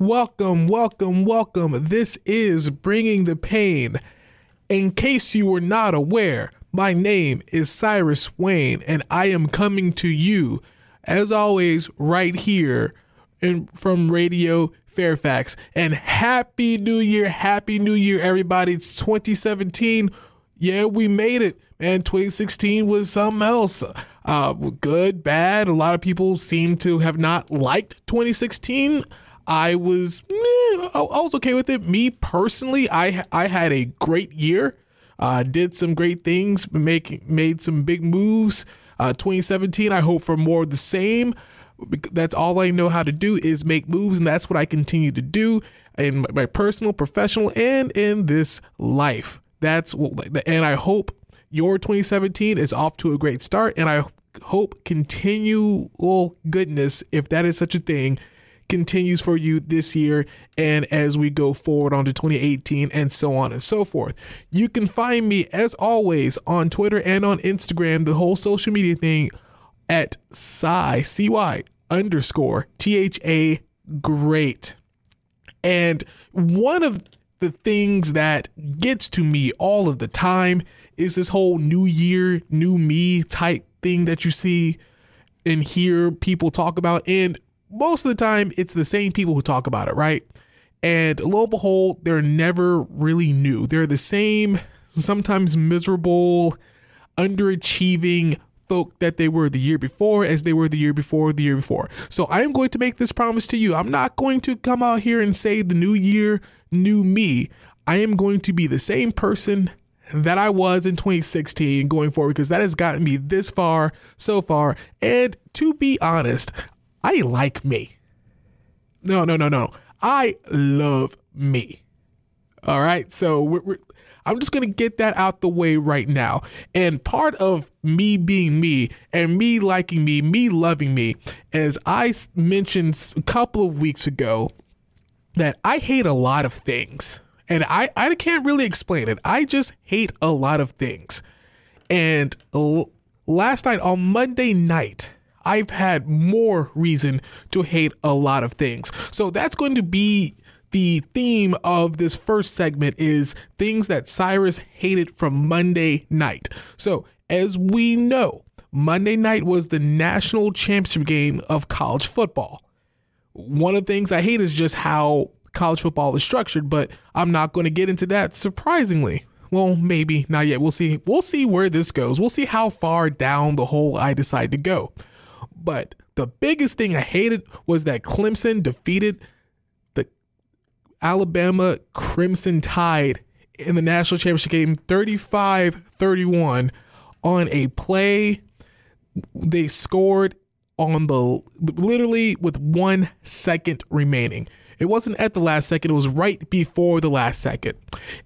Welcome, welcome, welcome. This is Bringing the Pain. In case you were not aware, my name is Cyrus Wayne, and I am coming to you, as always, right here in, from Radio Fairfax. And Happy New Year, Happy New Year, everybody. It's 2017. Yeah, we made it. And 2016 was something else. Uh, good, bad. A lot of people seem to have not liked 2016. I was I was okay with it. Me personally, I I had a great year. Uh, did some great things, make made some big moves. Uh, 2017, I hope for more of the same. That's all I know how to do is make moves, and that's what I continue to do in my personal, professional, and in this life. That's what, and I hope your 2017 is off to a great start, and I hope continual goodness, if that is such a thing, continues for you this year and as we go forward onto 2018 and so on and so forth. You can find me as always on Twitter and on Instagram, the whole social media thing at Cy, C-Y underscore T-H-A great. And one of the things that gets to me all of the time is this whole new year, new me type thing that you see and hear people talk about. And most of the time it's the same people who talk about it, right? And lo and behold, they're never really new. They're the same, sometimes miserable, underachieving folk that they were the year before as they were the year before the year before. So I am going to make this promise to you. I'm not going to come out here and say the new year, new me. I am going to be the same person that I was in 2016 going forward because that has gotten me this far so far. And to be honest, I like me. No, no, no, no. I love me. All right. So we're, we're, I'm just going to get that out the way right now. And part of me being me and me liking me, me loving me, as I mentioned a couple of weeks ago, that I hate a lot of things. And I, I can't really explain it. I just hate a lot of things. And last night on Monday night, I've had more reason to hate a lot of things. So that's going to be the theme of this first segment is things that Cyrus hated from Monday night. So, as we know, Monday night was the national championship game of college football. One of the things I hate is just how college football is structured, but I'm not going to get into that surprisingly. Well, maybe not yet. We'll see. We'll see where this goes. We'll see how far down the hole I decide to go. But the biggest thing I hated was that Clemson defeated the Alabama Crimson Tide in the national championship game 35 31 on a play they scored on the literally with one second remaining. It wasn't at the last second, it was right before the last second.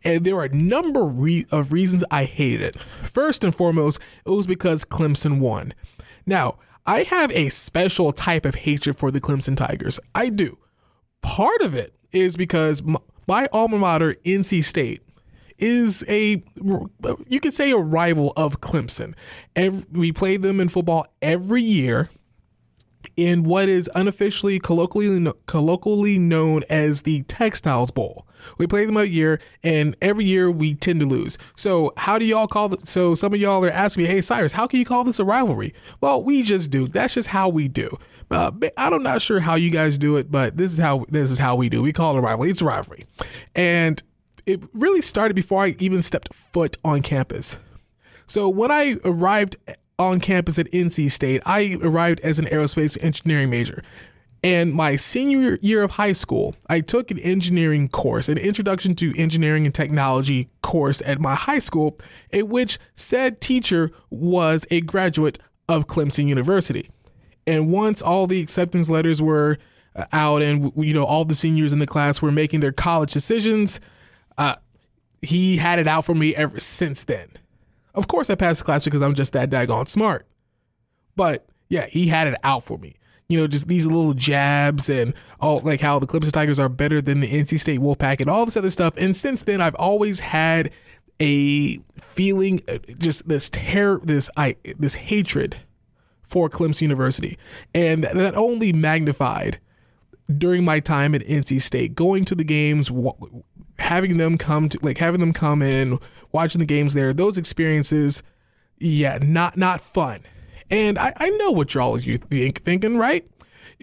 And there are a number of reasons I hated it. First and foremost, it was because Clemson won. Now, I have a special type of hatred for the Clemson Tigers. I do. Part of it is because my alma mater, NC State, is a you could say a rival of Clemson. Every, we play them in football every year in what is unofficially colloquially colloquially known as the Textiles Bowl. We play them a year, and every year we tend to lose. So how do y'all call it? So some of y'all are asking me, "Hey Cyrus, how can you call this a rivalry?" Well, we just do. That's just how we do. Uh, I'm not sure how you guys do it, but this is how this is how we do. We call it a rivalry. It's a rivalry, and it really started before I even stepped foot on campus. So when I arrived on campus at NC State, I arrived as an aerospace engineering major. And my senior year of high school, I took an engineering course, an introduction to engineering and technology course at my high school, in which said teacher was a graduate of Clemson University. And once all the acceptance letters were uh, out and you know all the seniors in the class were making their college decisions, uh, he had it out for me ever since then. Of course, I passed the class because I'm just that daggone smart. But yeah, he had it out for me. You know, just these little jabs and all like how the Clemson Tigers are better than the NC State Wolfpack and all this other stuff. And since then, I've always had a feeling, uh, just this terror, this I this hatred for Clemson University, and that only magnified during my time at NC State, going to the games, having them come to like having them come in, watching the games there, those experiences, yeah, not not fun. And I, I know what you're all you think thinking, right?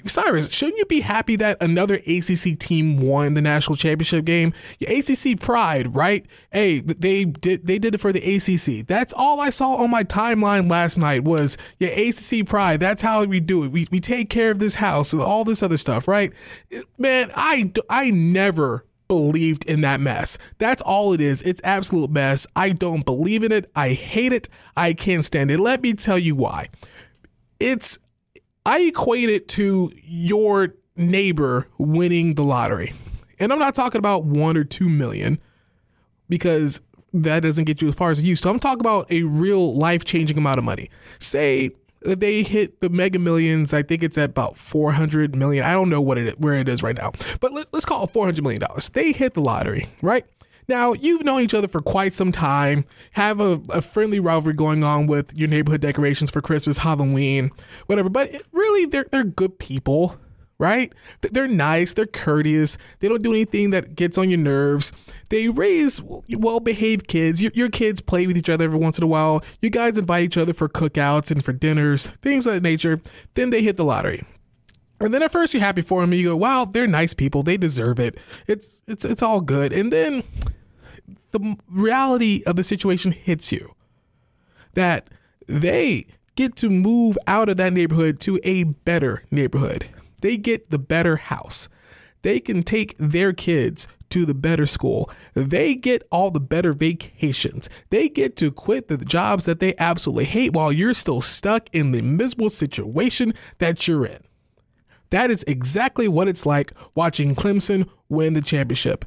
Cyrus, shouldn't you be happy that another ACC team won the national championship game? Your ACC pride, right? Hey, they did they did it for the ACC. That's all I saw on my timeline last night was your ACC pride. That's how we do it. We we take care of this house and all this other stuff, right? Man, I I never believed in that mess. That's all it is. It's absolute mess. I don't believe in it. I hate it. I can't stand it. Let me tell you why. It's I equate it to your neighbor winning the lottery. And I'm not talking about one or two million because that doesn't get you as far as you. So I'm talking about a real life changing amount of money. Say they hit the mega millions. I think it's at about 400 million. I don't know what it where it is right now, but let, us call it 400 million dollars. They hit the lottery, right? Now, you've known each other for quite some time, have a, a friendly rivalry going on with your neighborhood decorations for Christmas, Halloween, whatever, but it, really, they're, they're good people, right? They're nice, they're courteous, they don't do anything that gets on your nerves. They raise well behaved kids. Your, your, kids play with each other every once in a while. You guys invite each other for cookouts and for dinners, things of that nature. Then they hit the lottery. And then at first you're happy for them. You go, wow, they're nice people. They deserve it. It's it's it's all good. And then the reality of the situation hits you that they get to move out of that neighborhood to a better neighborhood. They get the better house. They can take their kids to the better school. They get all the better vacations. They get to quit the jobs that they absolutely hate while you're still stuck in the miserable situation that you're in. That is exactly what it's like watching Clemson win the championship.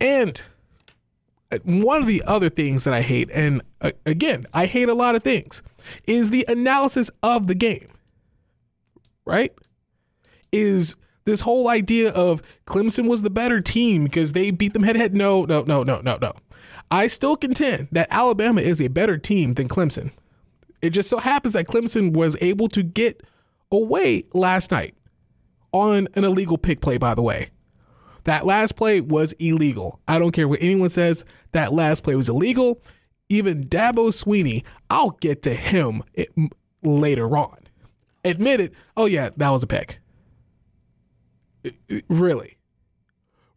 And uh, one of the other things that I hate, and uh, again, I hate a lot of things, is the analysis of the game. Right? Is this whole idea of Clemson was the better team because they beat them head to head. No, no, no, no, no, no. I still contend that Alabama is a better team than Clemson. It just so happens that Clemson was able to get away last night on an illegal pick play, by the way. That last play was illegal. I don't care what anyone says, that last play was illegal. Even Dabo Swinney, I'll get to him later on. Admitted, oh yeah, that was a pick. Really?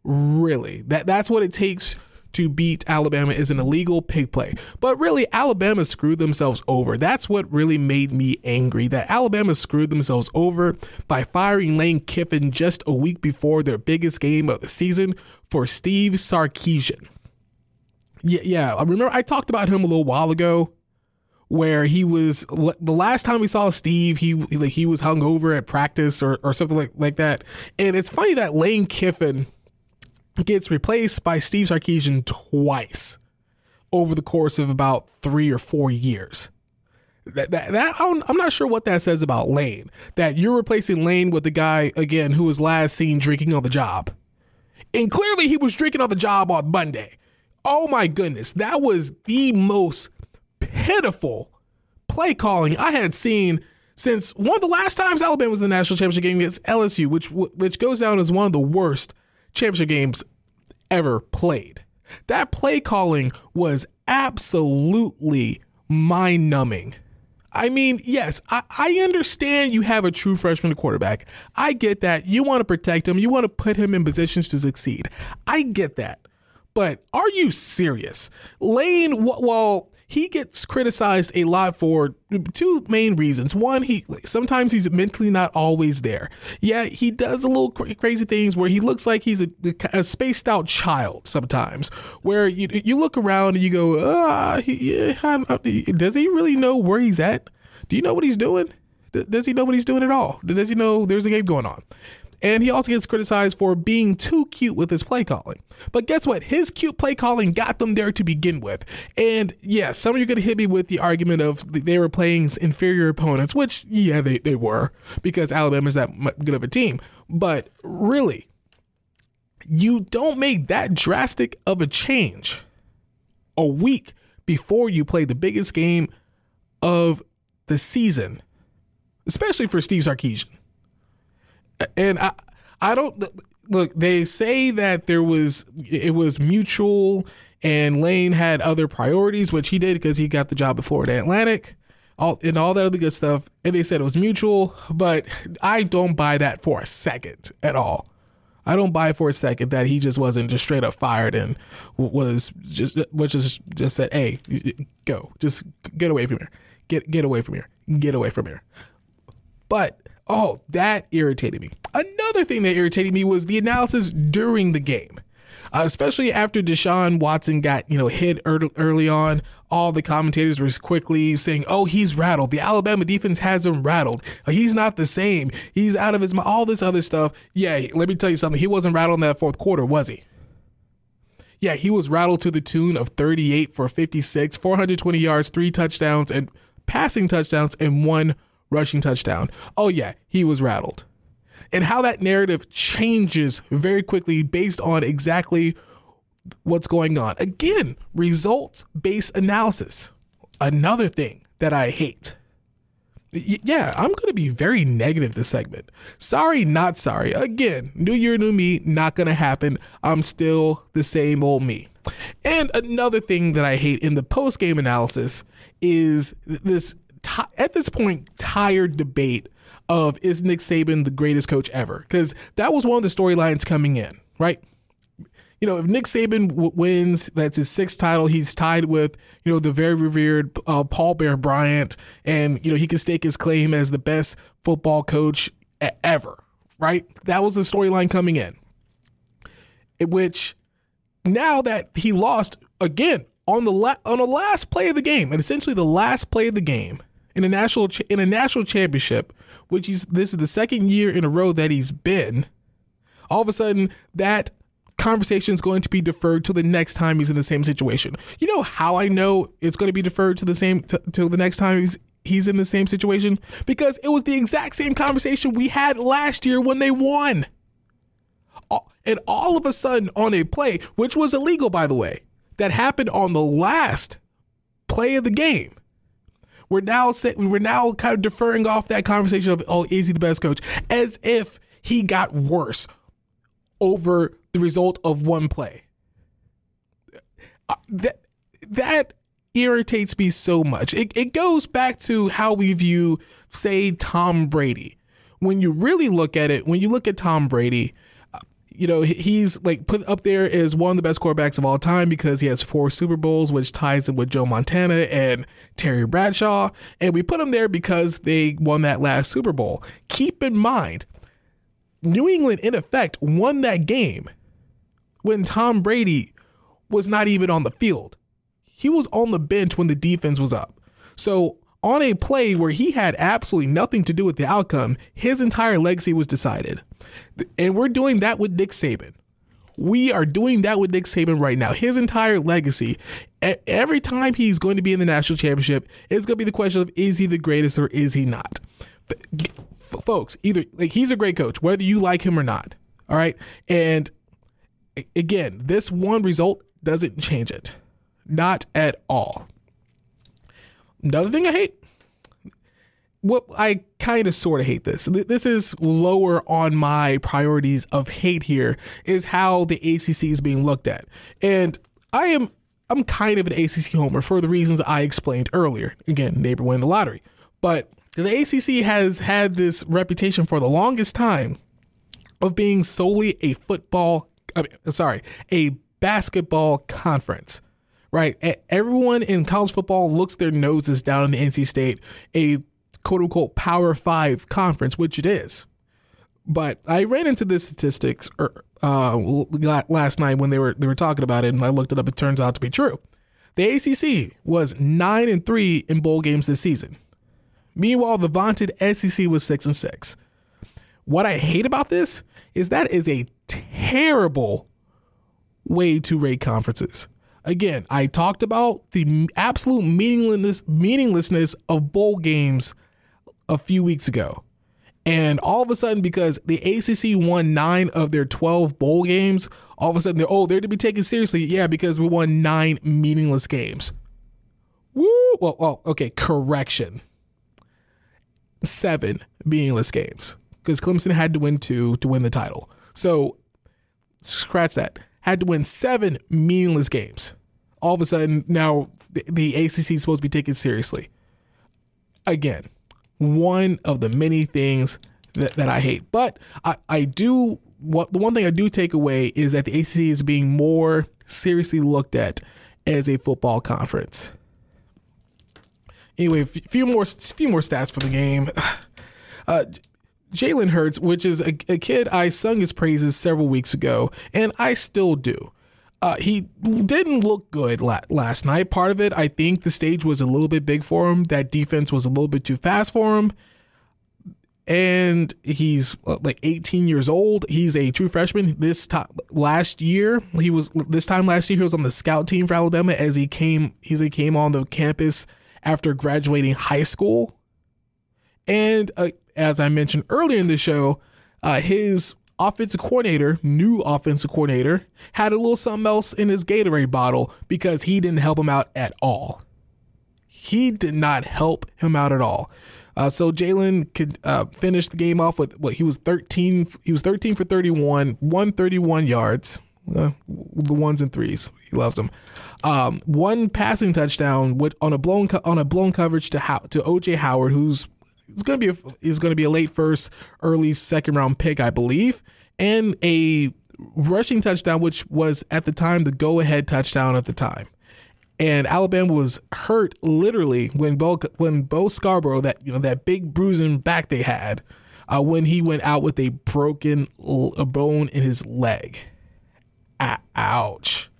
Really? That that's what it takes to beat Alabama is an illegal pick play. But really, Alabama screwed themselves over. That's what really made me angry that Alabama screwed themselves over by firing Lane Kiffin just a week before their biggest game of the season for Steve Sarkisian. Yeah, yeah. I remember I talked about him a little while ago where he was the last time we saw Steve, he like he was hung over at practice or, or something like, like that. And it's funny that Lane Kiffin gets replaced by Steve Sarkisian twice over the course of about three or four years. That, that, that I'm not sure what that says about Lane. That you're replacing Lane with the guy again who was last seen drinking on the job, and clearly he was drinking on the job on Monday. Oh my goodness, that was the most pitiful play calling I had seen since one of the last times Alabama was in the national championship game against LSU, which which goes down as one of the worst championship games ever played. That play calling was absolutely mind numbing. I mean, yes, I, I, understand you have a true freshman quarterback. I get that. You want to protect him, you want to put him in positions to succeed. I get that. But are you serious? Lane, well, he gets criticized a lot for two main reasons. One, he sometimes he's mentally not always there. Yeah, he does a little crazy things where he looks like he's a, a spaced out child sometimes. Where you you look around and you go, ah, he, does he really know where he's at? Do you know what he's doing? Does he know what he's doing at all? Does he know there's a game going on? And he also gets criticized for being too cute with his play calling. But guess what? His cute play calling got them there to begin with. And yeah, some of you to hit me with the argument of they were playing inferior opponents, which, yeah, they, they were because Alabama's that good of a team. But really, you don't make that drastic of a change a week before you play the biggest game of the season, especially for Steve Sarkisian and I, I don't look. They say that there was it was mutual, and Lane had other priorities, which he did because he got the job at Florida Atlantic all and all that other good stuff. And they said it was mutual, but I don't buy that for a second at all. I don't buy for a second that he just wasn't just straight up fired and was just which is just said, "Hey, go, just get away from here, get get away from here, get away from here." But oh, that irritated me. Another thing that irritated me was the analysis during the game uh, especially after Deshaun Watson got you know hit early, on. All the commentators were quickly saying, "Oh, he's rattled. The Alabama defense has him rattled. Uh, he's not the same. He's out of his mind. All this other stuff. Yeah, let me tell you something. He wasn't rattled in that fourth quarter, was he? Yeah, he was rattled to the tune of 38 for 56, 420 yards, three touchdowns, and passing touchdowns, and one rushing touchdown. Oh yeah, he was rattled and how that narrative changes very quickly based on exactly what's going on. Again, results based analysis. Another thing that I hate. Yeah, I'm going to be very negative this segment. Sorry, not sorry. Again, new year, new me, not going to happen. I'm still the same old me. And another thing that I hate in the post game analysis is this, at this point, tired debate of is Nick Saban the greatest coach ever? Because that was one of the storylines coming in, right? You know, if Nick Saban w- wins, that's his sixth title. He's tied with, you know, the very revered uh, Paul Bear Bryant, and you know he can stake his claim as the best football coach ever. Right? That was the storyline coming in. in. Which now that he lost again on the la- on the last play of the game, and essentially the last play of the game, in a national in a national championship, which he's this is the second year in a row that he's been. All of a sudden, that conversation is going to be deferred to the next time he's in the same situation. You know how I know it's going to be deferred to the same to the next time he's he's in the same situation because it was the exact same conversation we had last year when they won. And all of a sudden, on a play, which was illegal, by the way, that happened on the last play of the game, we're now we're now kind of deferring off that conversation of oh is he the best coach as if he got worse over the result of one play. Uh, that that irritates me so much. It, it goes back to how we view, say, Tom Brady. When you really look at it, when you look at Tom Brady, you know, he's like put up there as one of the best quarterbacks of all time because he has four Super Bowls, which ties him with Joe Montana and Terry Bradshaw. And we put him there because they won that last Super Bowl. Keep in mind, New England, in effect, won that game when Tom Brady was not even on the field. He was on the bench when the defense was up. So, on a play where he had absolutely nothing to do with the outcome, his entire legacy was decided. And we're doing that with Nick Saban. We are doing that with Nick Saban right now. His entire legacy, every time he's going to be in the national championship, it's going to be the question of is he the greatest or is he not? folks, either like he's a great coach, whether you like him or not. All right. And again, this one result doesn't change it. Not at all. Another thing I hate what I kind of sort of hate this. This is lower on my priorities of hate here is how the ACC is being looked at. And I am I'm kind of an ACC homer for the reasons I explained earlier. Again, neighbor win the lottery. But the ACC has had this reputation for the longest time of being solely a football I mean, sorry, a basketball conference right? Everyone in college football looks their noses down in the NC State, a quote unquote Power Five conference, which it is. But I ran into this statistics er, uh, last night when they were they were talking about it, and I looked it up. It turns out to be true. The ACC was nine and three in bowl games this season. Meanwhile, the vaunted SEC was six and six. What I hate about this is that is a terrible way to rate conferences. Again, I talked about the absolute meaninglessness meaninglessness of bowl games a few weeks ago. And all of a sudden, because the ACC won nine of their 12 bowl games, all of a sudden they're, oh, they're to be taken seriously. Yeah, because we won nine meaningless games. Woo! Well, well okay, correction. Seven meaningless games. because Clemson had to win two to win the title. So scratch that. Had to win seven meaningless games. All of a sudden, now the, the ACC is supposed to be taken seriously. Again, one of the many things that, that I hate. But I, I do what the one thing I do take away is that the ACC is being more seriously looked at as a football conference. Anyway, a few more few more stats for the game. Uh, Jalen Hurts, which is a, a, kid I sung his praises several weeks ago, and I still do. Uh, he didn't look good la- last night. Part of it, I think the stage was a little bit big for him. That defense was a little bit too fast for him and he's uh, like 18 years old. He's a true freshman. This time last year, he was this time last year he was on the scout team for Alabama as he came as he came on the campus after graduating high school. And uh, as I mentioned earlier in the show, uh, his offensive coordinator, new offensive coordinator, had a little something else in his Gatorade bottle because he didn't help him out at all. He did not help him out at all. Uh, so Jalen could uh, finish the game off with what he was 13. He was 13 for 31, 131 yards. Uh, the ones and threes, he loves them. Um, one passing touchdown with on a blown co- on a blown coverage to How- to OJ Howard, who's is going to be a, is going to be a late first, early second round pick, I believe, and a rushing touchdown, which was at the time the go ahead touchdown at the time and Alabama was hurt literally when Bo when Bo Scarborough that you know that big bruising back they had uh, when he went out with a broken a bone in his leg. ouch.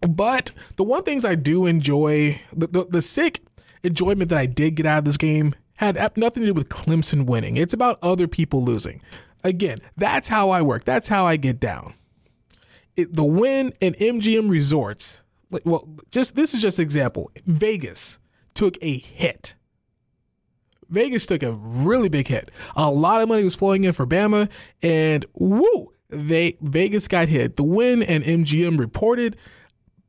But the one things I do enjoy the, the the sick enjoyment that I did get out of this game had nothing to do with Clemson winning. It's about other people losing. Again, that's how I work. That's how I get down. It, the Wynn in MGM Resorts well, just this is just example. Vegas took a hit. Vegas took a really big hit. A lot of money was flowing in for Bama, and woo, they Vegas got hit. The Wynn and MGM reported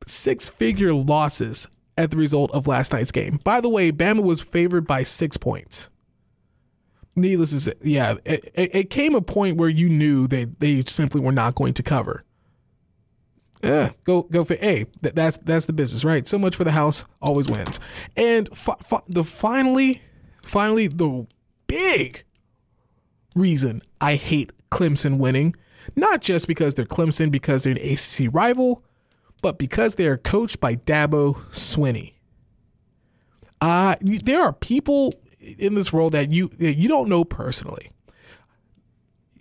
six-figure losses at the result of last night's game. By the way, Bama was favored by six points. Needless to say, yeah, it, it came a point where you knew they they simply were not going to cover yeah, go go for a. That, that's that's the business, right? So much for the house, always wins. And fi- fi- the finally, finally, the big reason I hate Clemson winning, not just because they're Clemson, because they're an ACC rival, but because they are coached by Dabo Swinney. Uh, there are people in this world that you that you don't know personally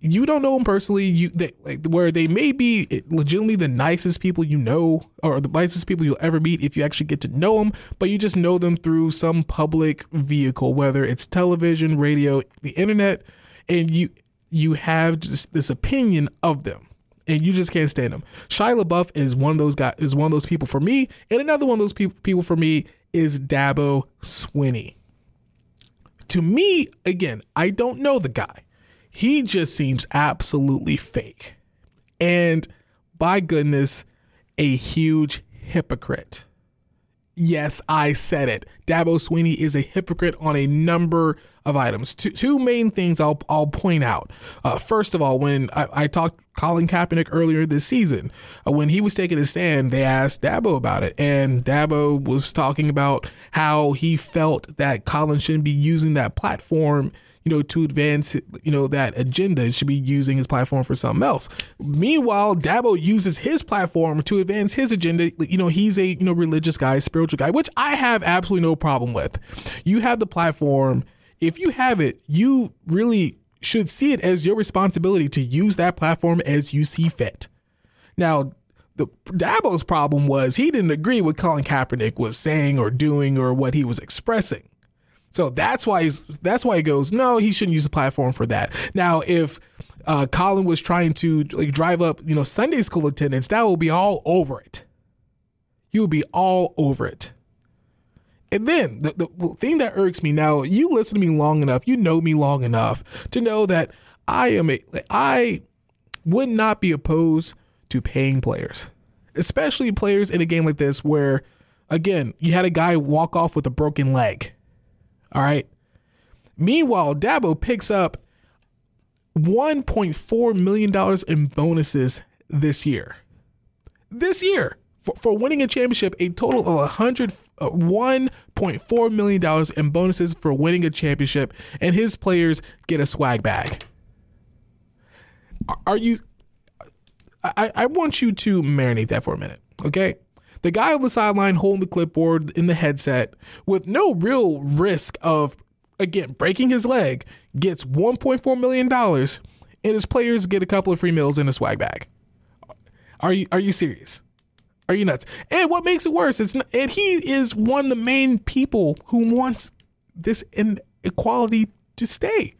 you don't know them personally, you they, like, where they may be legitimately the nicest people you know, or the nicest people you'll ever meet if you actually get to know them, but you just know them through some public vehicle, whether it's television, radio, the internet, and you you have just this opinion of them. And you just can't stand him. Shia LaBeouf is one of those guys. Is one of those people for me, and another one of those people people for me is Dabo Swinney. To me, again, I don't know the guy. He just seems absolutely fake. And by goodness, a huge hypocrite. Yes, I said it. Dabo Swinney is a hypocrite on a number of items. Two, two main things I'll, I'll point out. Uh, first of all, when I, I, talked Colin Kaepernick earlier this season, uh, when he was taking a stand, they asked Dabo about it. And Dabo was talking about how he felt that Colin shouldn't be using that platform you know, to advance, you know, that agenda. should be using his platform for something else. Meanwhile, Dabo uses his platform to advance his agenda. You know, he's a, you know, religious guy, spiritual guy, which I have absolutely no problem with. You have the platform. If you have it, you really should see it as your responsibility to use that platform as you see fit. Now, the Dabo's problem was he didn't agree with Colin Kaepernick was saying or doing or what he was expressing. So that's why that's why he goes, no, he shouldn't use the platform for that. Now, if uh, Colin was trying to like drive up, you know, Sunday school attendance, that will be all over it. You will be all over it. And then the, the thing that irks me now, you listen to me long enough, you know me long enough to know that I am a I would not be opposed to paying players, especially players in a game like this where, again, you had a guy walk off with a broken leg all right. Meanwhile, Dabo picks up $1.4 million in bonuses this year. This year, for, for winning a championship, a total of 100, uh, $1.4 million in bonuses for winning a championship, and his players get a swag bag. Are you. I, I want you to marinate that for a minute, okay? The guy on the sideline holding the clipboard in the headset with no real risk of, again, breaking his leg gets $1.4 million and his players get a couple of free meals in a swag bag. Are you are you serious? Are you nuts? And what makes it worse is and he is one of the main people who wants this inequality to stay.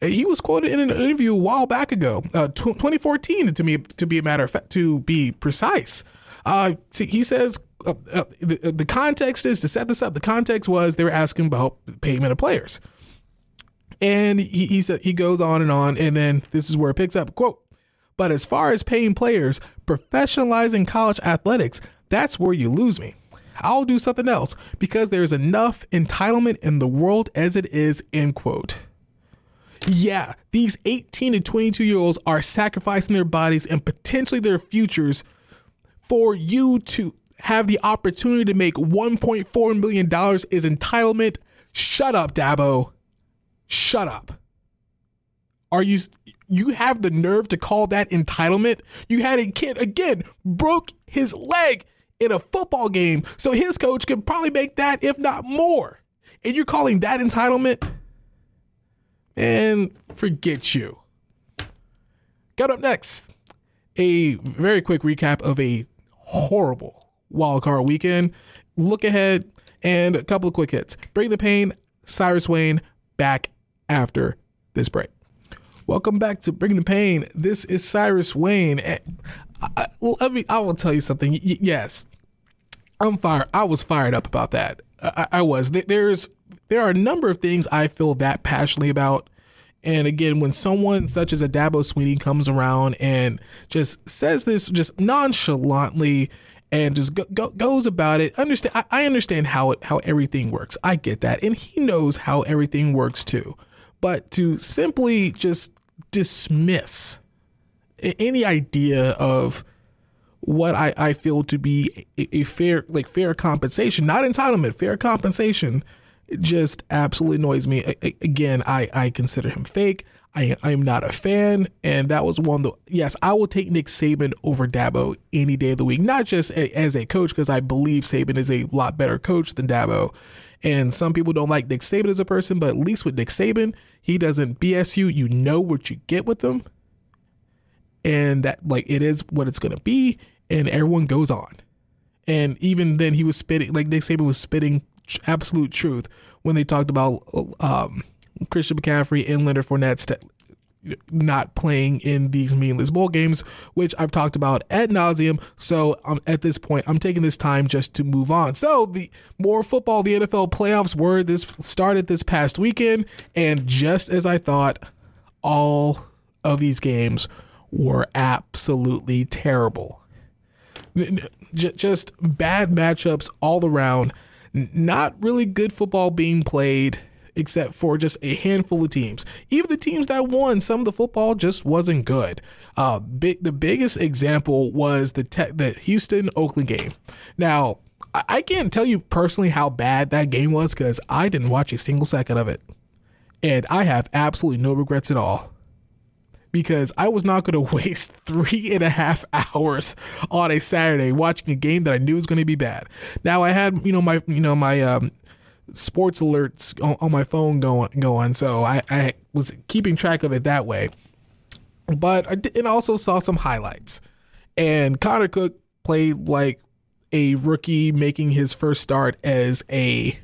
He was quoted in an interview a while back ago, uh, 2014 to me to be a matter of fact, to be precise. Uh, he says uh, uh, the, the context is to set this up. The context was they were asking about payment of players. And he, he said he goes on and on, and then this is where it picks up. Quote, but as far as paying players, professionalizing college athletics, that's where you lose me. I'll do something else because there's enough entitlement in the world as it is, end quote. Yeah, these 18 to 22 year olds are sacrificing their bodies and potentially their futures for you to have the opportunity to make $1.4 million is entitlement. Shut up, Dabo. Shut up. Are you you have the nerve to call that entitlement? You had a kid again broke his leg in a football game, so his coach could probably make that if not more. And you're calling that entitlement? And forget you. Got up next. A very quick recap of a horrible wildcard weekend. Look ahead and a couple of quick hits. Bring the pain, Cyrus Wayne back after this break. Welcome back to Bring the Pain. This is Cyrus Wayne. I, I, let me. I will tell you something. Y- yes, I'm fired. I was fired up about that. I, I was. There's there are a number of things I feel that passionately about. And again, when someone such as a Dabo Swinney comes around and just says this just nonchalantly and just go, go, goes about it, understand I, I understand how it how everything works. I get that, and he knows how everything works too. But to simply just dismiss any idea of what I, I feel to be a, a fair like fair compensation, not entitlement, fair compensation just absolutely annoys me. again, I, I consider him fake. I I'm not a fan, and that was one. That, yes, I will take Nick Saban over Dabo any day of the week. Not just a, as a coach, because I believe Saban is a lot better coach than Dabo. And some people don't like Nick Saban as a person, but at least with Nick Saban, he doesn't BS you. You know what you get with him, and that like it is what it's gonna be, and everyone goes on. And even then, he was spitting like Nick Saban was spitting absolute truth when they talked about um, Christian McCaffrey and Leonard Fournette st- not playing in these meaningless bowl games, which I've talked about ad nauseum. So um, at this point, I'm taking this time just to move on. So the more football, the NFL playoffs were this started this past weekend, and just as I thought, all of these games were absolutely terrible. Just bad matchups all around not really good football being played except for just a handful of teams. Even the teams that won, some of the football just wasn't good. Uh, big, the biggest example was the te- the Houston Oakland game. Now, I-, I can't tell you personally how bad that game was because I didn't watch a single second of it, and I have absolutely no regrets at all because I was not going to waste three and a half hours on a Saturday watching a game that I knew was going to be bad. Now I had, you know, my, you know, my um, sports alerts on, on, my phone going, going, so I, I was keeping track of it that way. But I did, and also saw some highlights, and Connor Cook played like a rookie making his first start as a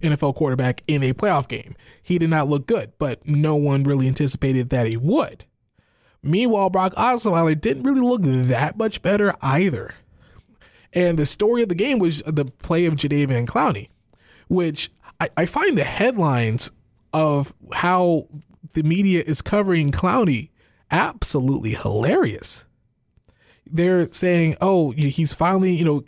NFL quarterback in a playoff game. He did not look good, but no one really anticipated that he would. Meanwhile, Brock Osweiler didn't really look that much better either. And the story of the game was the play of Jadeveon Clowney, which I, I find the headlines of how the media is covering Clowney absolutely hilarious. They're saying, "Oh, he's finally, you know,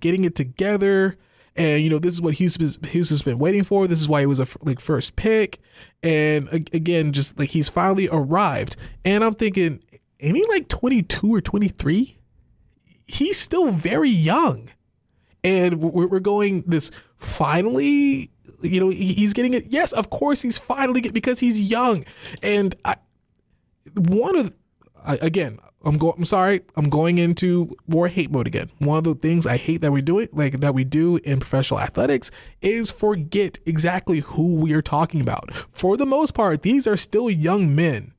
getting it together and you know this is what Houston's, Houston's been waiting for. This is why he was a like first pick, and again, just like he's finally arrived. And I'm thinking, ain't he like 22 or 23? He's still very young, and we're going this finally. You know, he's getting it. Yes, of course, he's finally get because he's young, and I one of I, again I'm going. I'm sorry. I'm going into more hate mode again. One of the things I hate that we do it, like that we do in professional athletics, is forget exactly who we are talking about. For the most part, these are still young men,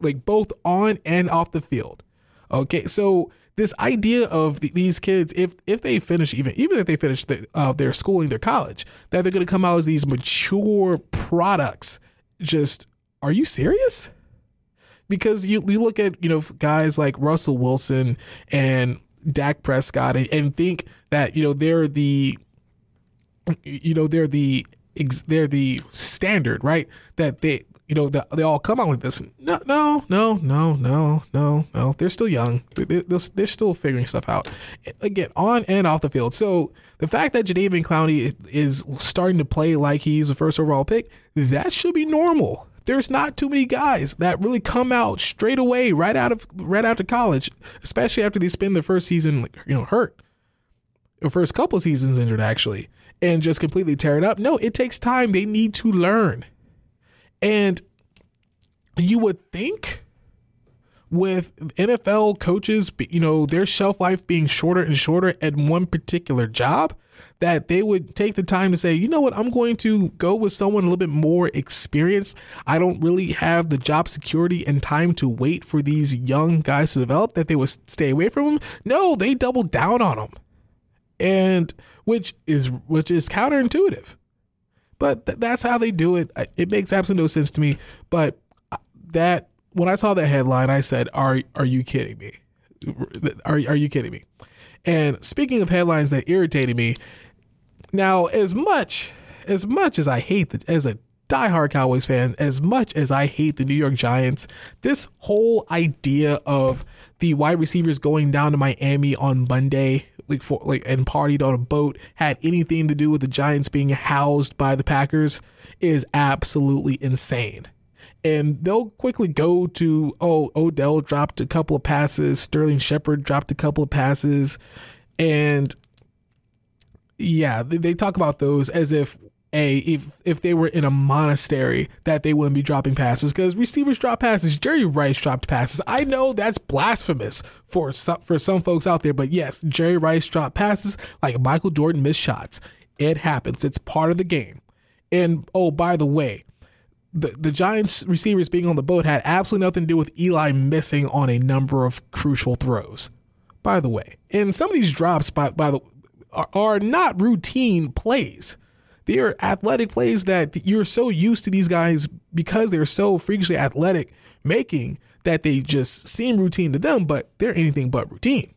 like both on and off the field. Okay, so this idea of the, these kids, if if they finish even even if they finish the, uh, their schooling, their college, that they're going to come out as these mature products. Just are you serious? because you you look at you know guys like Russell Wilson and Dak Prescott and, and think that you know they're the you know they're the they're the standard right that they you know the, they all come out with this. No no no no no no no. They're still young. They're, they're still figuring stuff out. Again on and off the field. So the fact that Jadeveon Clowney is starting to play like he's a first overall pick that should be normal. There's not too many guys that really come out straight away right out of right out of college, especially after they spend their first season you know hurt, the first couple seasons injured actually, and just completely tear it up. No, it takes time. They need to learn, and you would think with NFL coaches, you know, their shelf life being shorter and shorter at one particular job, that they would take the time to say, you know what, I'm going to go with someone a little bit more experienced. I don't really have the job security and time to wait for these young guys to develop, that they would stay away from them. No, they doubled down on them. And which is which is counterintuitive. But th- that's how they do it. It makes absolutely no sense to me. But uh, that when I saw that headline, I said, "Are are you kidding me? Are are you kidding me?" And speaking of headlines that irritated me, now as much as much as I hate the as a diehard Cowboys fan, as much as I hate the New York Giants, this whole idea of the wide receivers going down to Miami on Monday, like for like and partied on a boat, had anything to do with the Giants being housed by the Packers is absolutely insane. And they'll quickly go to oh Odell dropped a couple of passes, Sterling Shepard dropped a couple of passes, and yeah, they talk about those as if a if if they were in a monastery that they wouldn't be dropping passes because receivers drop passes. Jerry Rice dropped passes. I know that's blasphemous for some for some folks out there, but yes, Jerry Rice dropped passes like Michael Jordan missed shots. It happens. It's part of the game. And oh, by the way, the, the Giants receivers being on the boat had absolutely nothing to do with Eli missing on a number of crucial throws. By the way, and some of these drops by, by the are, are not routine plays. They are athletic plays that you're so used to these guys because they're so freakishly athletic making that they just seem routine to them, but they're anything but routine.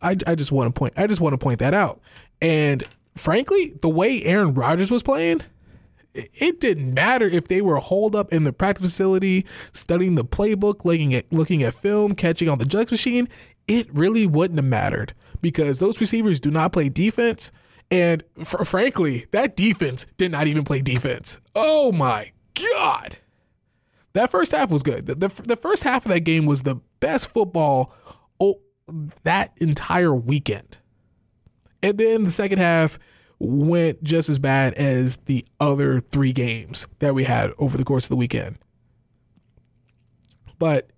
I, I just want to point I just want to point that out. And frankly, the way Aaron Rodgers was playing, it didn't matter if they were holed up in the practice facility, studying the playbook, looking at looking at film, catching on the jugs machine. It really wouldn't have mattered because those receivers do not play defense, and fr- frankly, that defense did not even play defense. Oh my god! That first half was good. The, the, the first half of that game was the best football oh, that entire weekend. And then the second half, went just as bad as the other three games that we had over the course of the weekend. But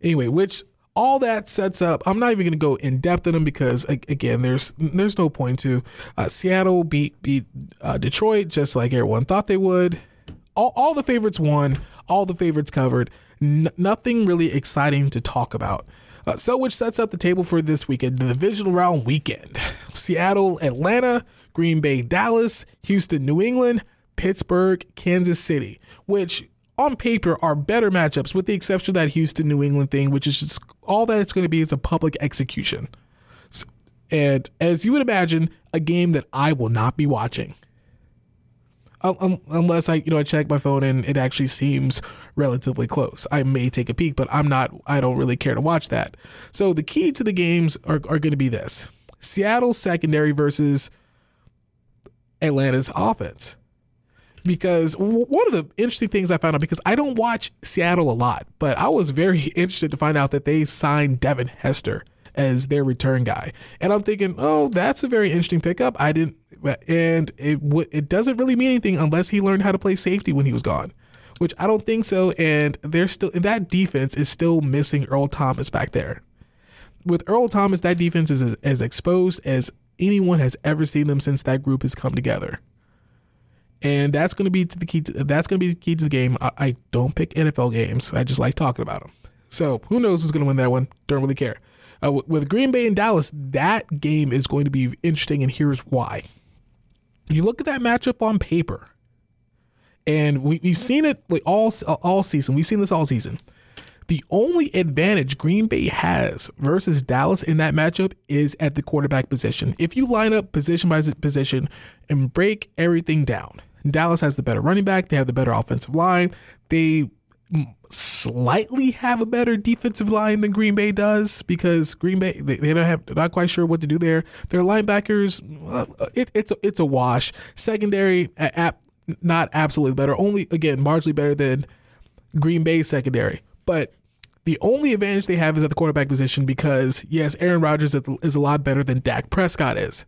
anyway, which all that sets up. I'm not even going to go in depth in them because again, there's there's no point to. Uh, Seattle beat beat uh, Detroit just like everyone thought they would. All, all the favorites won. All the favorites covered. N- nothing really exciting to talk about. Uh, so, which sets up the table for this weekend, the divisional round weekend. Seattle, Atlanta, Green Bay, Dallas, Houston, New England, Pittsburgh, Kansas City, which on paper are better matchups with the exception of that Houston, New England thing, which is just all that it's going to be is a public execution. And as you would imagine, a game that I will not be watching. Um, unless I, you know, I check my phone and it actually seems relatively close. I may take a peek, but I'm not. I don't really care to watch that. So the key to the games are, are going to be this: Seattle secondary versus Atlanta's offense. Because one of the interesting things I found out, because I don't watch Seattle a lot, but I was very interested to find out that they signed Devin Hester as their return guy. And I'm thinking, oh, that's a very interesting pickup. I didn't, and it w- it doesn't really mean anything unless he learned how to play safety when he was gone, which I don't think so. And they're still that defense is still missing Earl Thomas back there. With Earl Thomas, that defense is as, as exposed as anyone has ever seen them since that group has come together. And that's going to be the key. To, that's going to be the key to the game. I, I don't pick NFL games. I just like talking about them. So who knows who's going to win that one? Don't really care. Uh, with Green Bay and Dallas, that game is going to be interesting, and here's why. You look at that matchup on paper, and we, we've seen it like all all season. We've seen this all season. The only advantage Green Bay has versus Dallas in that matchup is at the quarterback position. If you line up position by position and break everything down, Dallas has the better running back. They have the better offensive line. They slightly have a better defensive line than Green Bay does because Green Bay they, they don't have they're not quite sure what to do there. Their linebackers, uh, it, it's a, it's a wash. Secondary, at, not absolutely better. Only again marginally better than Green Bay secondary, but the only advantage they have is at the quarterback position because, yes, Aaron Rodgers is a lot better than Dak Prescott is.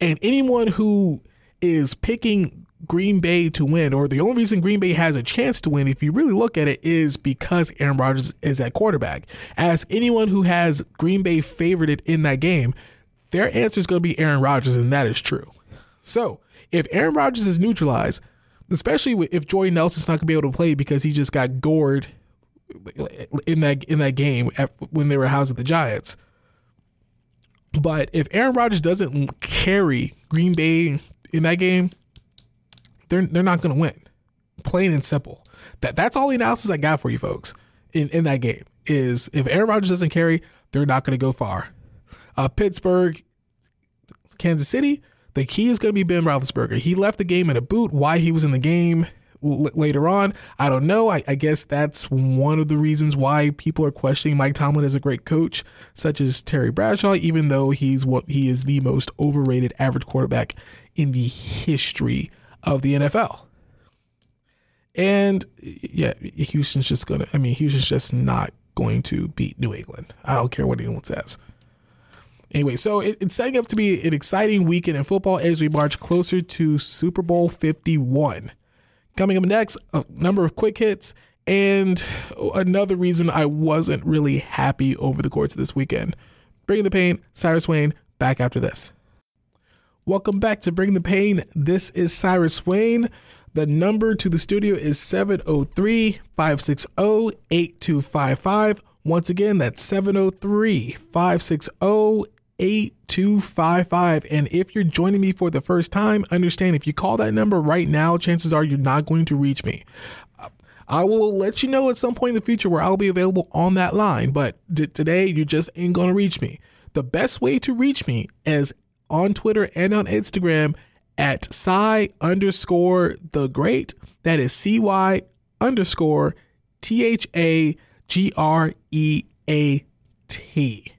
And anyone who is picking Green Bay to win, or the only reason Green Bay has a chance to win, if you really look at it, is because Aaron Rodgers is at quarterback. As anyone who has Green Bay favorited in that game, their answer is going to be Aaron Rodgers, and that is true. So if Aaron Rodgers is neutralized, especially if Jordy Nelson's not going to be able to play because he just got gored in that in that game when they were housing the Giants. But if Aaron Rodgers doesn't carry Green Bay in that game, they're they're not going to win. Plain and simple. That that's all the analysis I got for you folks in in that game is if Aaron Rodgers doesn't carry, they're not going to go far. Uh, Pittsburgh, Kansas City, the key is going to be Ben Roethlisberger. He left the game in a boot. Why he was in the game l- later on. I don't know. I, I, guess that's one of the reasons why people are questioning Mike Tomlin as a great coach, such as Terry Bradshaw, even though he's what he is the most overrated average quarterback in the history of the NFL. And yeah, Houston's just gonna. I mean, Houston's just not going to beat New England. I don't care what anyone says. Anyway, so it, it's setting up to be an exciting weekend in football as we march closer to Super Bowl 51. Coming up next, a number of quick hits and another reason I wasn't really happy over the course of this weekend. Bringing the pain, Cyrus Wayne, back after this. Welcome back to Bring the Pain. This is Cyrus Wayne. The number to the studio is 703 560 8255. Once again, that's 703 560 8255. And if you're joining me for the first time, understand if you call that number right now, chances are you're not going to reach me. I will let you know at some point in the future where I'll be available on that line, but today you just ain't going to reach me. The best way to reach me is on Twitter and on Instagram at Cy underscore the great. That is C Y underscore T H A G R E A T.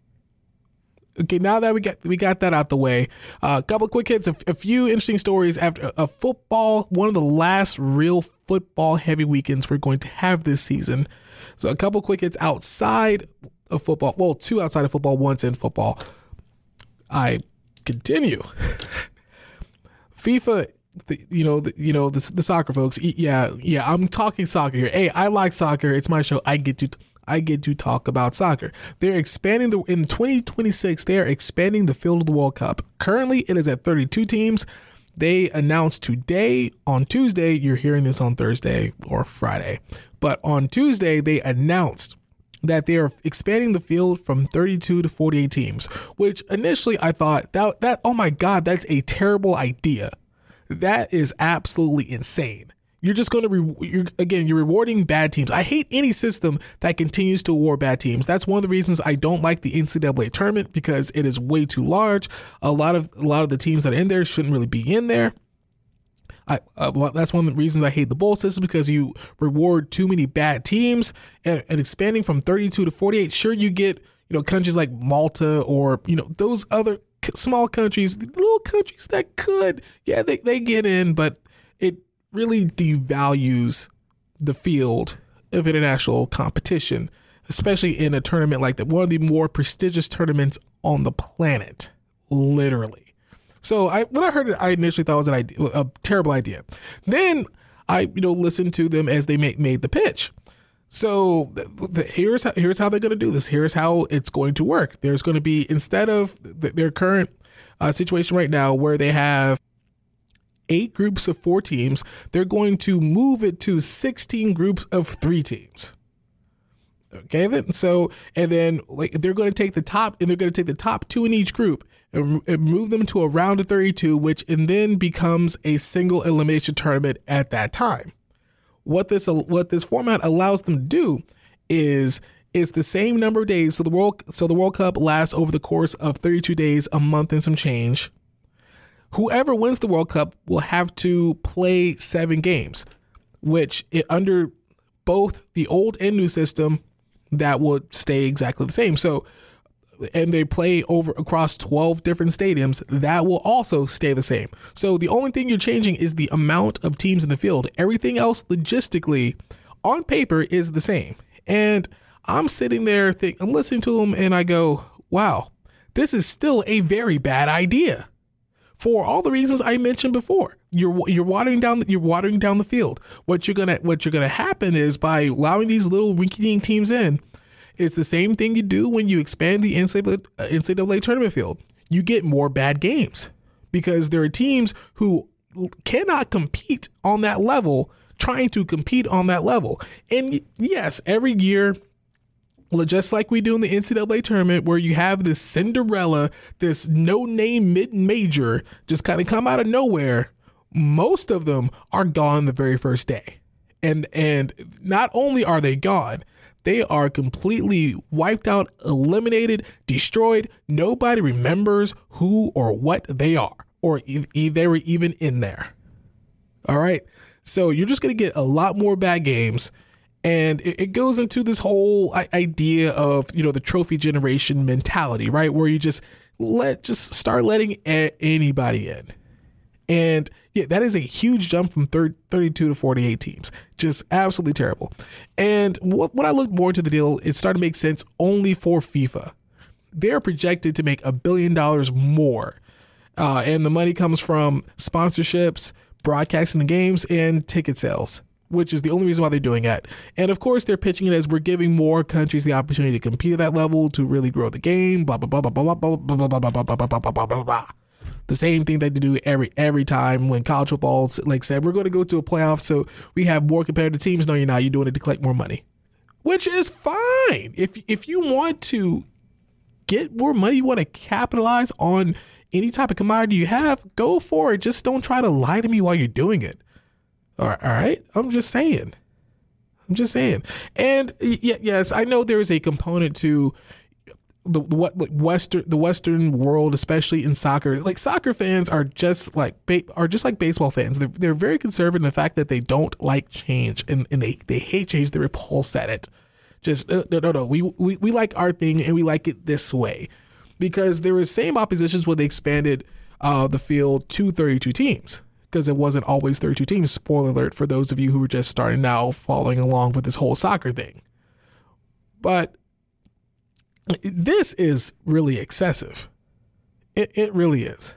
Okay, now that we got we got that out the way, a uh, couple quick hits, a, a, few interesting stories after a football, one of the last real football heavy weekends we're going to have this season. So a couple quick hits outside of football. Well, two outside of football, once in football. I continue. FIFA the, you know, the, you know the, the soccer folks. Yeah, yeah. I'm talking soccer here. Hey, I like soccer. It's my show. I get to I get to talk about soccer. They're expanding the in 2026. They are expanding the field of the World Cup. Currently, it is at 32 teams. They announced today on Tuesday. You're hearing this on Thursday or Friday, but on Tuesday they announced that they are expanding the field from 32 to 48 teams. Which initially I thought that that oh my god, that's a terrible idea. That is absolutely insane you're just going to re- you're, again you're rewarding bad teams. I hate any system that continues to award bad teams. That's one of the reasons I don't like the NCAA tournament because it is way too large. A lot of a lot of the teams that are in there shouldn't really be in there. I, uh, well, that's one of the reasons I hate the bowl system because you reward too many bad teams and, and expanding from 32 to 48. Sure, you get you know countries like Malta or you know those other small countries, little countries that could, yeah, they, they get in, but it really devalues the field of international competition, especially in a tournament like that, one of the more prestigious tournaments on the planet, literally. So I, when I heard it, I initially thought it was an idea, a terrible idea. Then I, you know, listened to them as they make, made the pitch. So the, here's how, here's how they're going to do this. Here's how it's going to work. There's going to be instead of the, their current uh, situation right now, where they have eight groups of four teams, they're going to move it to 16 groups of three teams. Okay, then so and then like they're going to take the top and they're going to take the top two in each group and, and move them to a round of 32, which and then becomes a single elimination tournament at that time. What this what this format allows them to do is it's the same number of days. So the world so the World Cup lasts over the course of 32 days, a month and some change. Whoever wins the World Cup will have to play seven games, which it, under both the old and new system that would stay exactly the same. So, and they play over across 12 different stadiums, that will also stay the same. So, the only thing you're changing is the amount of teams in the field. Everything else, logistically, on paper, is the same. And I'm sitting there, think, I'm listening to them, and I go, wow, this is still a very bad idea for all the reasons I mentioned before. You're you're watering down you're watering down the field. What you're gonna what you're gonna happen is by allowing these little rinky-dink teams in, it's the same thing you do when you expand the NCAA, NCAA uh, tournament field. You get more bad games because there are teams who cannot compete on that level trying to compete on that level. And yes, every year just like we do in the NCAA tournament, where you have this Cinderella, this no name mid major, just kind of come out of nowhere. Most of them are gone the very first day. And and not only are they gone, they are completely wiped out, eliminated, destroyed. Nobody remembers who or what they are, or if they were even in there. All right. So you're just going to get a lot more bad games and it, goes into this whole idea of you know the trophy generation mentality right where you just let just start letting anybody in and yeah that is a huge jump from 32 to 48 teams just absolutely terrible and what, when i looked more into the deal it started to make sense only for fifa they're projected to make a billion dollars more uh, and the money comes from sponsorships broadcasting the games and ticket sales which is the only reason why they're doing it. And of course, they're pitching it as we're giving more countries the opportunity to compete at that level to really grow the game. Blah blah blah blah blah blah blah blah blah blah blah blah blah blah blah blah blah. The same thing that they do every every time when college football like said we're going to go to a playoff, so we have more competitive teams. No, you're not. You're doing it to collect more money, which is fine. If if you want to get more money, you want to capitalize on any type of commodity you have, go for it. Just don't try to lie to me while you're doing it. All right. I'm just saying. I'm just saying. And yes, I know there is a component to the what western the western world especially in soccer like soccer fans are just like are just like baseball fans they're, they're very conservative in the fact that they don't like change and, and they they hate change they repulse at it just uh, no no no we, we we like our thing and we like it this way because there was same oppositions when they expanded uh, the field to 32 teams because it wasn't always 32 teams. Spoiler alert for those of you who are just starting now following along with this whole soccer thing. But this is really excessive. It, it really is.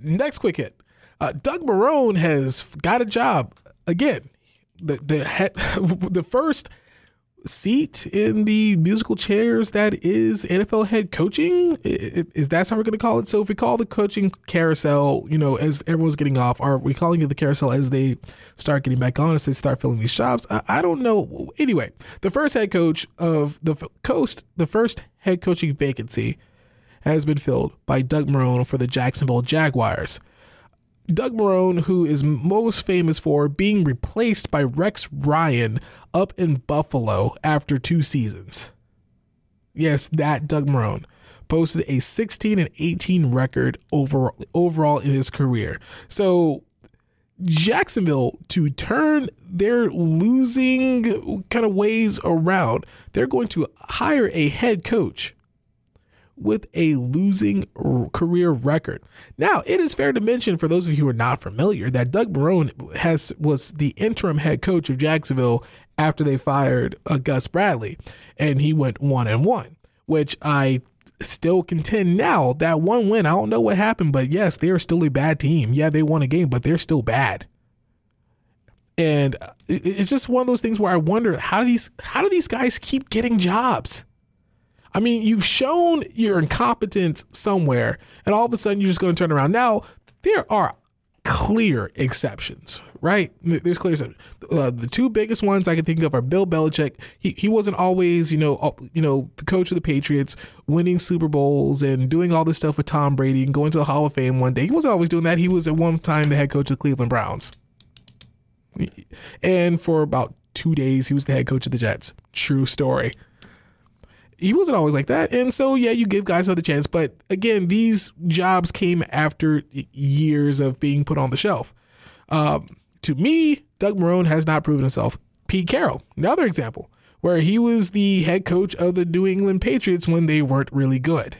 Next quick hit. Uh, Doug Marrone has got a job again. The the the first seat in the musical chairs that is NFL head coaching. Is that how we're going to call it? So if we call the coaching carousel, you know, as everyone's getting off, are we calling it the carousel as they start getting back on, as they start filling these jobs? I, don't know. Anyway, the first head coach of the coast, the first head coaching vacancy has been filled by Doug Marrone for the Jacksonville Jaguars. Doug Marrone, who is most famous for being replaced by Rex Ryan up in Buffalo after two seasons. Yes, that Doug Marrone posted a 16 and 18 record overall, overall in his career. So Jacksonville to turn their losing kind of ways around, they're going to hire a head coach with a losing career record. Now, it is fair to mention for those of you who are not familiar that Doug Marrone has was the interim head coach of Jacksonville after they fired uh, Gus Bradley, and he went one and one, which I still contend now that one win. I don't know what happened, but yes, they are still a bad team. Yeah, they won a game, but they're still bad. And it's just one of those things where I wonder how do these how do these guys keep getting jobs? I mean, you've shown your incompetence somewhere, and all of a sudden you're just going to turn around. Now, there are clear exceptions, right? There's clear exceptions. Uh, the two biggest ones I can think of are Bill Belichick. He he wasn't always, you know, you know, the coach of the Patriots, winning Super Bowls and doing all this stuff with Tom Brady and going to the Hall of Fame one day. He wasn't always doing that. He was at one time the head coach of the Cleveland Browns. And for about two days, he was the head coach of the Jets. True story. He wasn't always like that. And so, yeah, you give guys another chance. But again, these jobs came after years of being put on the shelf. Um, to me, Doug Marrone has not proven himself. Pete Carroll, another example, where he was the head coach of the New England Patriots when they weren't really good.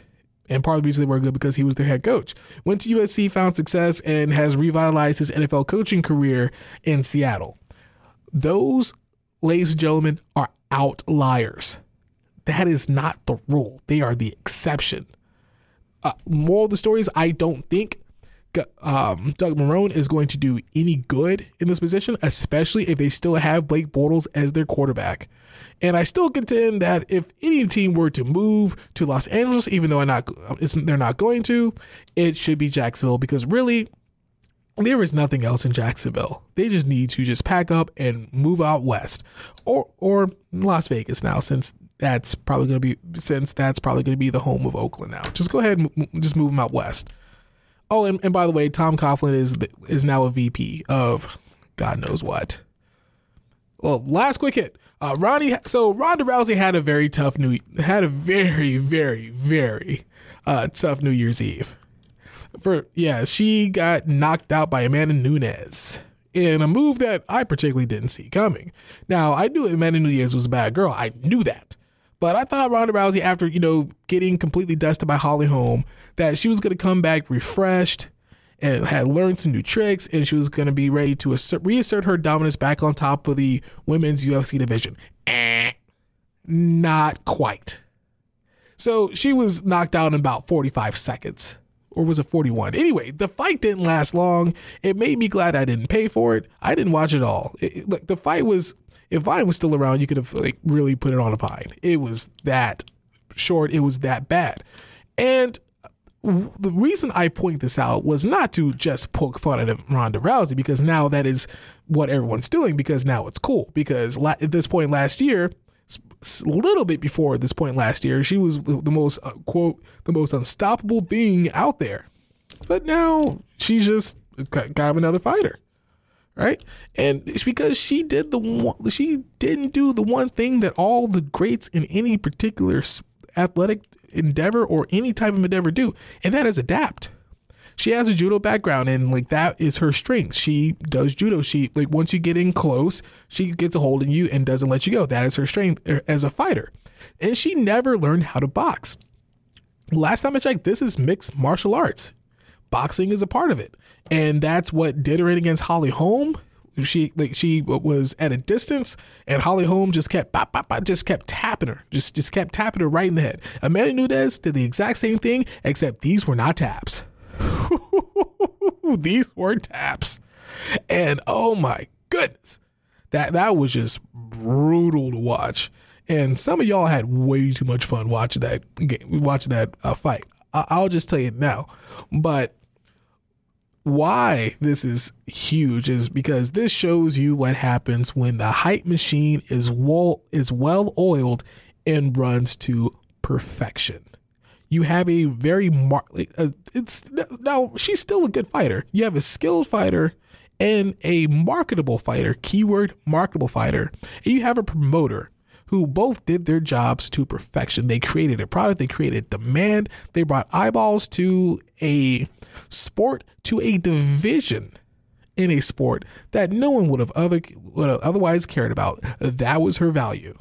And part of the reason they weren't good because he was their head coach. Went to USC, found success, and has revitalized his NFL coaching career in Seattle. Those, ladies and gentlemen, are outliers. That is not the rule. They are the exception. Uh, moral of the story is I don't think um, Doug Marrone is going to do any good in this position, especially if they still have Blake Bortles as their quarterback. And I still contend that if any team were to move to Los Angeles, even though not, they're not going to, it should be Jacksonville because really, there is nothing else in Jacksonville. They just need to just pack up and move out west, or or Las Vegas now, since that's probably going to be since that's probably going to be the home of Oakland now. Just go ahead and just move them out west. Oh, and, and by the way, Tom Coughlin is is now a VP of God knows what. Well, last quick hit. Uh, Ronnie, so Ronda Rousey had a very tough new, had a very, very, very uh, tough New Year's Eve. For yeah, she got knocked out by Amanda Nunes in a move that I particularly didn't see coming. Now I knew Amanda Nunes was a bad girl. I knew that. But I thought Ronda Rousey, after you know getting completely dusted by Holly Holm, that she was going to come back refreshed and had learned some new tricks, and she was going to be ready to assert, reassert her dominance back on top of the women's UFC division. Eh, not quite. So she was knocked out in about 45 seconds. Or was it 41? Anyway, the fight didn't last long. It made me glad I didn't pay for it. I didn't watch it all. It, look, the fight was, if Vine was still around, you could have like really put it on a Vine. It was that short. It was that bad. And the reason I point this out was not to just poke fun at Ronda Rousey because now that is what everyone's doing because now it's cool. Because at this point last year, a little bit before this point last year, she was the most uh, quote the most unstoppable thing out there. But now she's just got another fighter, right? And it's because she did the one, she didn't do the one thing that all the greats in any particular athletic endeavor or any type of endeavor do, and that is adapt. She has a judo background and like that is her strength. She does judo. She like once you get in close, she gets a hold of you and doesn't let you go. That is her strength er, as a fighter. And she never learned how to box. Last time I checked, this is mixed martial arts. Boxing is a part of it. And that's what did her in against Holly Holm she like she was at a distance, and Holly Holm just kept bop, bop, bop, just kept tapping her, just just kept tapping her right in the head. Amanda Nunes did the exact same thing, except these were not taps. these were taps, and oh my goodness, that that was just brutal to watch. And some of y'all had way too much fun watching that game, watching that uh, fight. I- I'll just tell you now, but why this is huge is because this shows you what happens when the hype machine is well is well oiled and runs to perfection. You have a very mar- uh, it's now she's still a good fighter. You have a skilled fighter and a marketable fighter, keyword marketable fighter. And you have a promoter who both did their jobs to perfection. They created a product, they created demand, they brought eyeballs to a sport, to a division in a sport that no one would have other would have otherwise cared about. That was her value.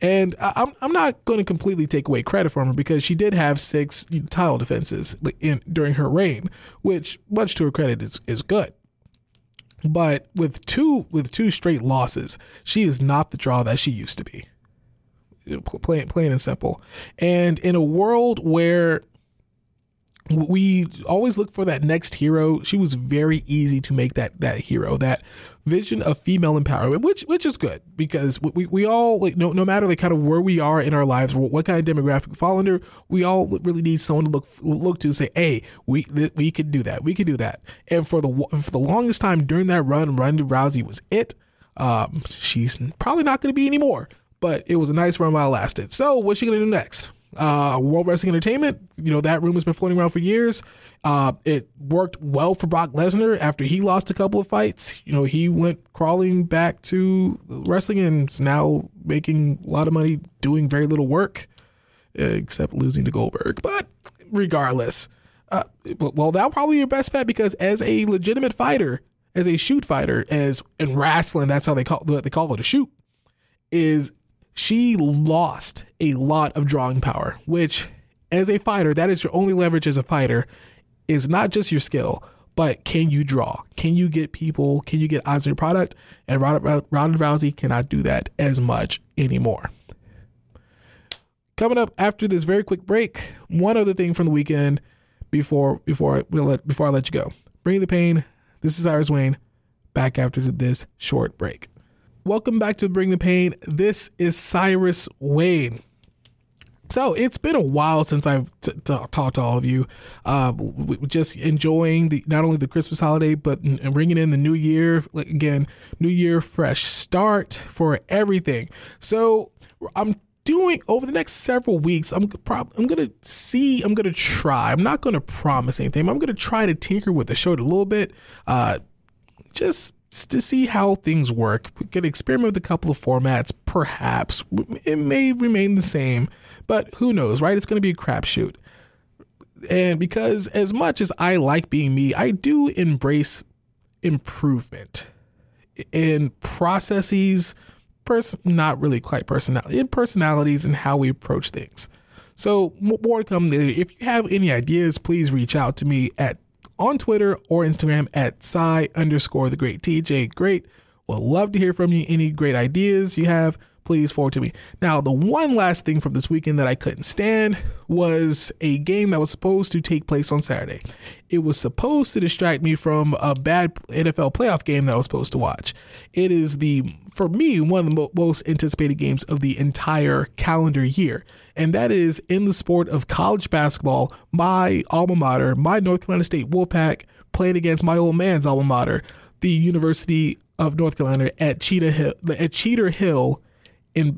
And I'm, I'm not going to completely take away credit from her because she did have six title defenses in, during her reign, which, much to her credit, is, is good. But with two with two straight losses, she is not the draw that she used to be. Plain, plain and simple. And in a world where we always look for that next hero. She was very easy to make that that hero, that vision of female empowerment, which which is good because we, we all like no no matter like kind of where we are in our lives, what kind of demographic we fall under, we all really need someone to look look to say, hey, we we could do that, we could do that. And for the for the longest time during that run, Ronda Rousey was it. Um, she's probably not going to be anymore, but it was a nice run while it lasted. So what's she going to do next? Uh, World Wrestling Entertainment, you know, that room has been floating around for years. Uh, it worked well for Brock Lesnar after he lost a couple of fights. You know, he went crawling back to wrestling and is now making a lot of money doing very little work, except losing to Goldberg. But regardless, uh, well, that'll probably be your best bet because as a legitimate fighter, as a shoot fighter, as in wrestling, that's how they call they call it a shoot, is she lost a lot of drawing power, which, as a fighter, that is your only leverage as a fighter, is not just your skill, but can you draw? Can you get people? Can you get eyes on your product? And Ronda, Ronda Rousey cannot do that as much anymore. Coming up after this very quick break, one other thing from the weekend before before we let before I let you go. Bring the pain. This is Cyrus Wayne. Back after this short break. Welcome back to Bring the Pain. This is Cyrus Wayne. So it's been a while since I've t- t- talked to all of you. Uh, just enjoying the not only the Christmas holiday, but bringing in the New Year. Like again, New Year, fresh start for everything. So I'm doing over the next several weeks. I'm prob- I'm gonna see. I'm gonna try. I'm not gonna promise anything. I'm gonna try to tinker with the show a little bit. Uh, just to see how things work. We could experiment with a couple of formats, perhaps. It may remain the same, but who knows, right? It's going to be a crapshoot. And because as much as I like being me, I do embrace improvement in processes, pers- not really quite personality, in personalities and how we approach things. So more to come. If you have any ideas, please reach out to me at on Twitter or Instagram at Cy underscore the great TJ. Great. Well, love to hear from you. Any great ideas you have, please forward to me. Now, the one last thing from this weekend that I couldn't stand was a game that was supposed to take place on Saturday. It was supposed to distract me from a bad NFL playoff game that I was supposed to watch. It is the, for me, one of the most anticipated games of the entire calendar year. And that is in the sport of college basketball, my alma mater, my North Carolina State Wolfpack, playing against my old man's alma mater, the University of North Carolina at Cheetah Hill, at Cheater Hill in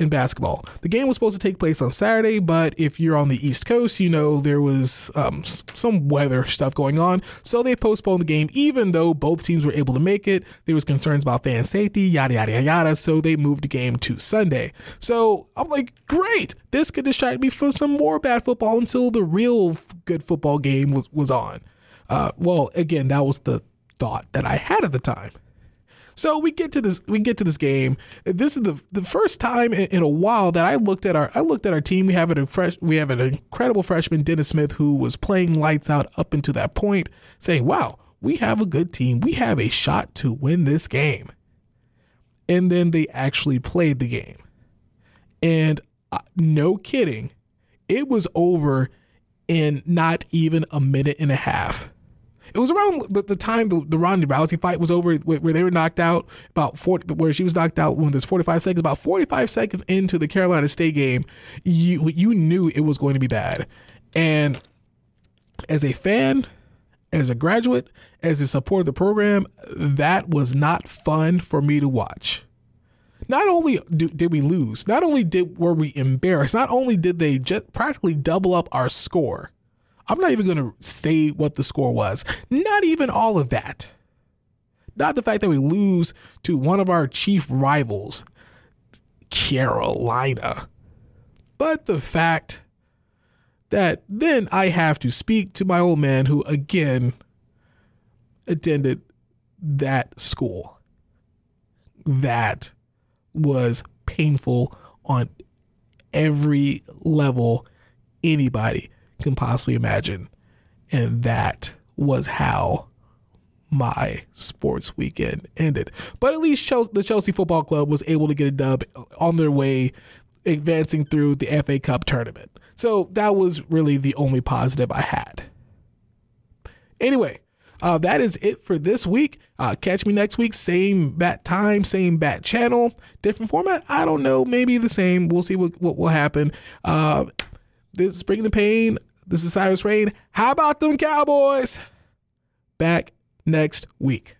in basketball. The game was supposed to take place on Saturday, but if you're on the East Coast, you know there was um, some weather stuff going on, so they postponed the game. Even though both teams were able to make it, there was concerns about fan safety, yada yada yada. So they moved the game to Sunday. So I'm like, great, this could distract me from some more bad football until the real good football game was was on. Uh, well, again, that was the thought that I had at the time. So we get to this we get to this game. This is the the first time in, in, a while that I looked at our I looked at our team. We have an fresh we have an incredible freshman Dennis Smith who was playing lights out up until that point, saying, "Wow, we have a good team. We have a shot to win this game." And then they actually played the game. And uh, no kidding, it was over in not even a minute and a half. It was around the, the time the, the Ronda Rousey fight was over, where, where, they were knocked out about 40, where she was knocked out when there's 45 seconds. About 45 seconds into the Carolina State game, you you knew it was going to be bad. And as a fan, as a graduate, as a supporter of the program, that was not fun for me to watch. Not only do, did we lose, not only did were we embarrassed, not only did they just practically double up our score I'm not even going to say what the score was. Not even all of that. Not the fact that we lose to one of our chief rivals, Carolina, but the fact that then I have to speak to my old man who, again, attended that school. That was painful on every level anybody can possibly imagine. And that was how my sports weekend ended. But at least Chelsea, the Chelsea Football Club was able to get a dub on their way advancing through the FA Cup tournament. So that was really the only positive I had. Anyway, uh, that is it for this week. Uh, catch me next week, same bat time, same bat channel, different format. I don't know, maybe the same. We'll see what, what will happen. Uh, this is the Pain. This is Cyrus Wayne. How about them Cowboys? Back next week.